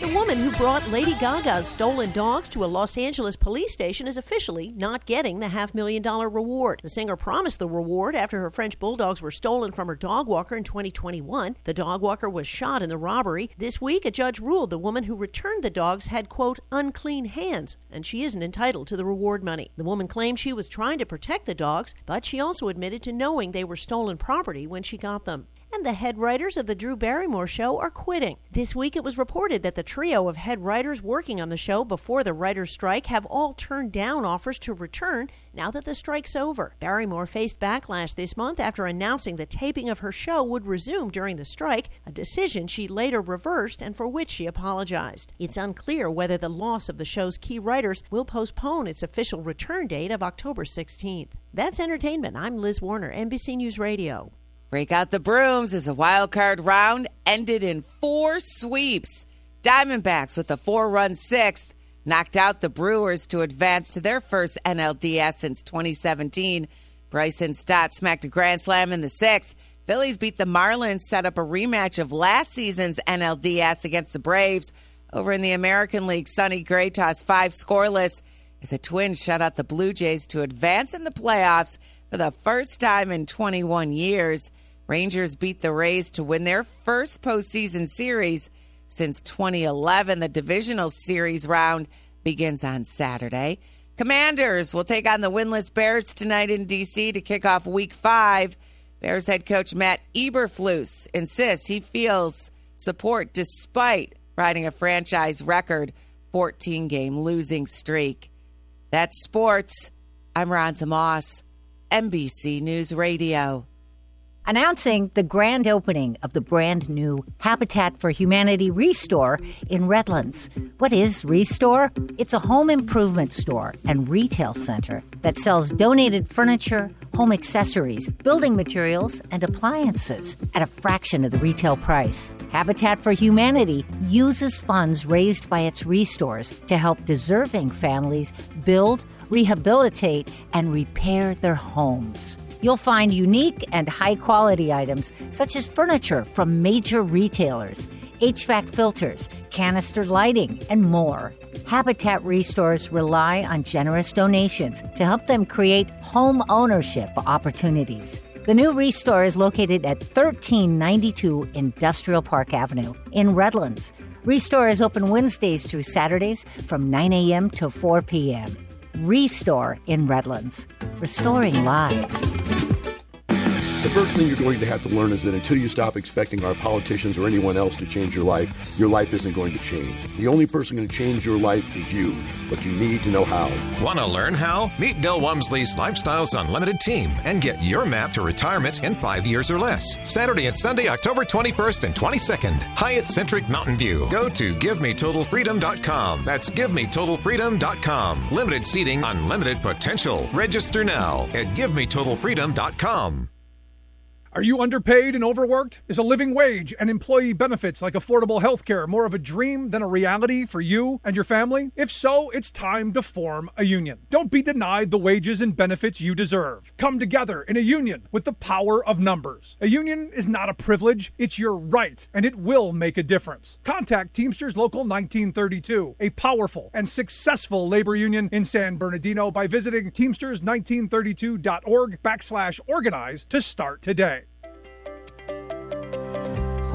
The woman woman who brought Lady Gaga's stolen dogs to a Los Angeles police station is officially not getting the half million dollar reward. The singer promised the reward after her French bulldogs were stolen from her dog walker in 2021. The dog walker was shot in the robbery. This week, a judge ruled the woman who returned the dogs had, quote, unclean hands, and she isn't entitled to the reward money. The woman claimed she was trying to protect the dogs, but she also admitted to knowing they were stolen property when she got them and the head writers of The Drew Barrymore Show are quitting. This week it was reported that the trio of head writers working on the show before the writer's strike have all turned down offers to return now that the strike's over. Barrymore faced backlash this month after announcing the taping of her show would resume during the strike, a decision she later reversed and for which she apologized. It's unclear whether the loss of the show's key writers will postpone its official return date of October 16th. That's entertainment. I'm Liz Warner, NBC News Radio. Break out the brooms as a wild card round ended in four sweeps. Diamondbacks with a four run sixth knocked out the Brewers to advance to their first NLDS since 2017. Bryson Stott smacked a grand slam in the sixth. Phillies beat the Marlins, set up a rematch of last season's NLDS against the Braves. Over in the American League, Sonny Gray tossed five scoreless as the Twins shut out the Blue Jays to advance in the playoffs for the first time in 21 years. Rangers beat the Rays to win their first postseason series since 2011. The divisional series round begins on Saturday. Commanders will take on the winless Bears tonight in D.C. to kick off week five. Bears head coach Matt Eberflus insists he feels support despite riding a franchise record 14 game losing streak. That's sports. I'm Ron Moss, NBC News Radio announcing the grand opening of the brand new Habitat for Humanity Restore in Redlands. What is Restore? It's a home improvement store and retail center that sells donated furniture, home accessories, building materials, and appliances at a fraction of the retail price. Habitat for Humanity uses funds raised by its restores to help deserving families build, rehabilitate, and repair their homes. You'll find unique and high quality items such as furniture from major retailers, HVAC filters, canister lighting, and more. Habitat Restores rely on generous donations to help them create home ownership opportunities. The new Restore is located at 1392 Industrial Park Avenue in Redlands. Restore is open Wednesdays through Saturdays from 9 a.m. to 4 p.m. Restore in Redlands, restoring lives. The first thing you're going to have to learn is that until you stop expecting our politicians or anyone else to change your life, your life isn't going to change. The only person going to change your life is you, but you need to know how. Want to learn how? Meet Del Walmsley's Lifestyles Unlimited team and get your map to retirement in five years or less. Saturday and Sunday, October 21st and 22nd, Hyatt Centric Mountain View. Go to GiveMeTotalFreedom.com. That's GiveMeTotalFreedom.com. Limited seating, unlimited potential. Register now at GiveMeTotalFreedom.com. Are you underpaid and overworked? Is a living wage and employee benefits like affordable health care more of a dream than a reality for you and your family? If so, it's time to form a union. Don't be denied the wages and benefits you deserve. Come together in a union with the power of numbers. A union is not a privilege, it's your right, and it will make a difference. Contact Teamsters Local 1932, a powerful and successful labor union in San Bernardino by visiting teamsters1932.org backslash organize to start today.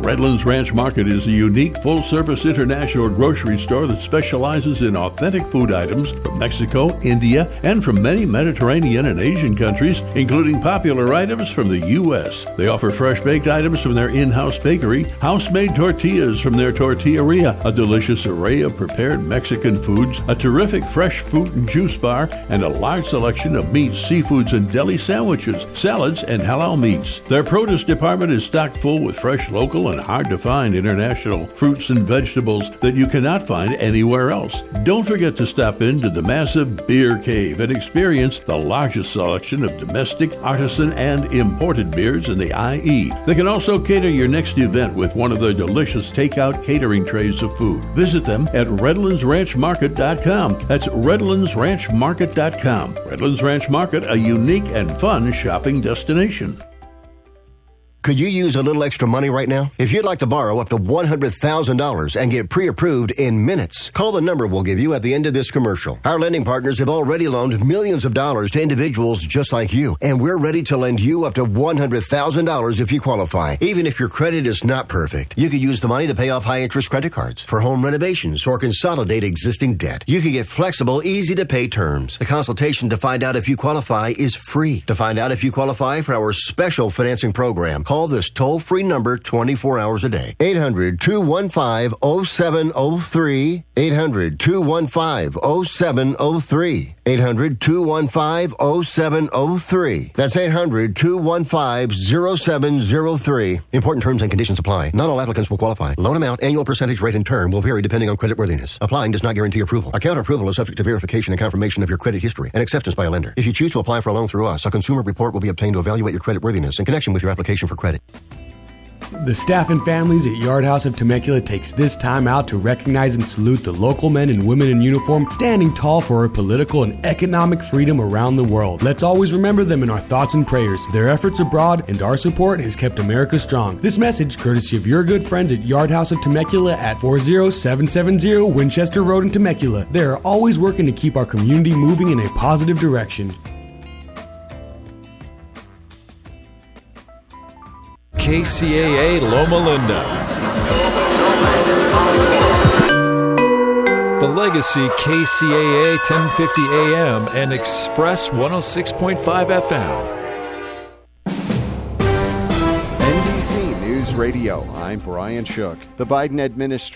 Redlands Ranch Market is a unique full service international grocery store that specializes in authentic food items from Mexico, India, and from many Mediterranean and Asian countries, including popular items from the U.S. They offer fresh baked items from their in house bakery, house made tortillas from their tortilleria, a delicious array of prepared Mexican foods, a terrific fresh fruit and juice bar, and a large selection of meats, seafoods, and deli sandwiches, salads, and halal meats. Their produce department is stocked full with fresh local and hard to find international fruits and vegetables that you cannot find anywhere else. Don't forget to stop into the massive Beer Cave and experience the largest selection of domestic, artisan, and imported beers in the IE. They can also cater your next event with one of their delicious takeout catering trays of food. Visit them at redlandsranchmarket.com. That's redlandsranchmarket.com. Redlands Ranch Market, a unique and fun shopping destination. Could you use a little extra money right now? If you'd like to borrow up to $100,000 and get pre approved in minutes, call the number we'll give you at the end of this commercial. Our lending partners have already loaned millions of dollars to individuals just like you, and we're ready to lend you up to $100,000 if you qualify, even if your credit is not perfect. You could use the money to pay off high interest credit cards, for home renovations, or consolidate existing debt. You can get flexible, easy to pay terms. The consultation to find out if you qualify is free. To find out if you qualify for our special financing program, Call this toll free number 24 hours a day. 800 215 0703. 800 215 0703. 800 215 0703. That's 800 215 0703. Important terms and conditions apply. Not all applicants will qualify. Loan amount, annual percentage rate, and term will vary depending on credit worthiness. Applying does not guarantee approval. Account approval is subject to verification and confirmation of your credit history and acceptance by a lender. If you choose to apply for a loan through us, a consumer report will be obtained to evaluate your creditworthiness in connection with your application for credit. The staff and families at Yard House of Temecula takes this time out to recognize and salute the local men and women in uniform standing tall for our political and economic freedom around the world. Let's always remember them in our thoughts and prayers. Their efforts abroad and our support has kept America strong. This message, courtesy of your good friends at Yard House of Temecula at 40770 Winchester Road in Temecula. They are always working to keep our community moving in a positive direction. KCAA Loma Linda. The Legacy KCAA 1050 AM and Express 106.5 FM. NBC News Radio. I'm Brian Shook. The Biden administration